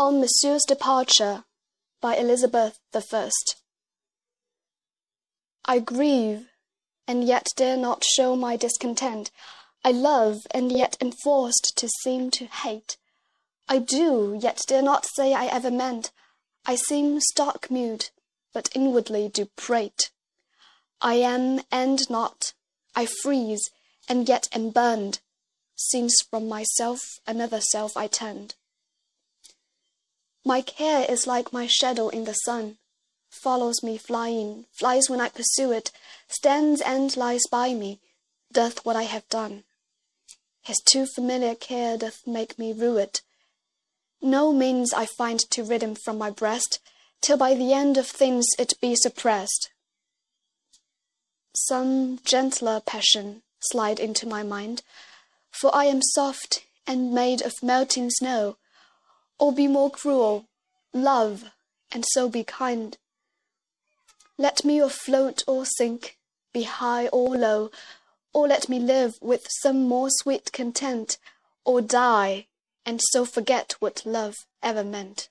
On Monsieur's Departure by Elizabeth I I grieve, and yet dare not show my discontent. I love, and yet am forced to seem to hate. I do, yet dare not say I ever meant. I seem stark mute, but inwardly do prate. I am and not, I freeze, and yet am burned, since from myself another self I tend. My care is like my shadow in the sun, follows me flying, flies when I pursue it, stands and lies by me, doth what I have done. His too familiar care doth make me rue it. No means I find to rid him from my breast, till by the end of things it be suppressed. Some gentler passion slide into my mind, for I am soft and made of melting snow, or be more cruel, love, and so be kind. Let me afloat or sink, be high or low, or let me live with some more sweet content, or die, and so forget what love ever meant.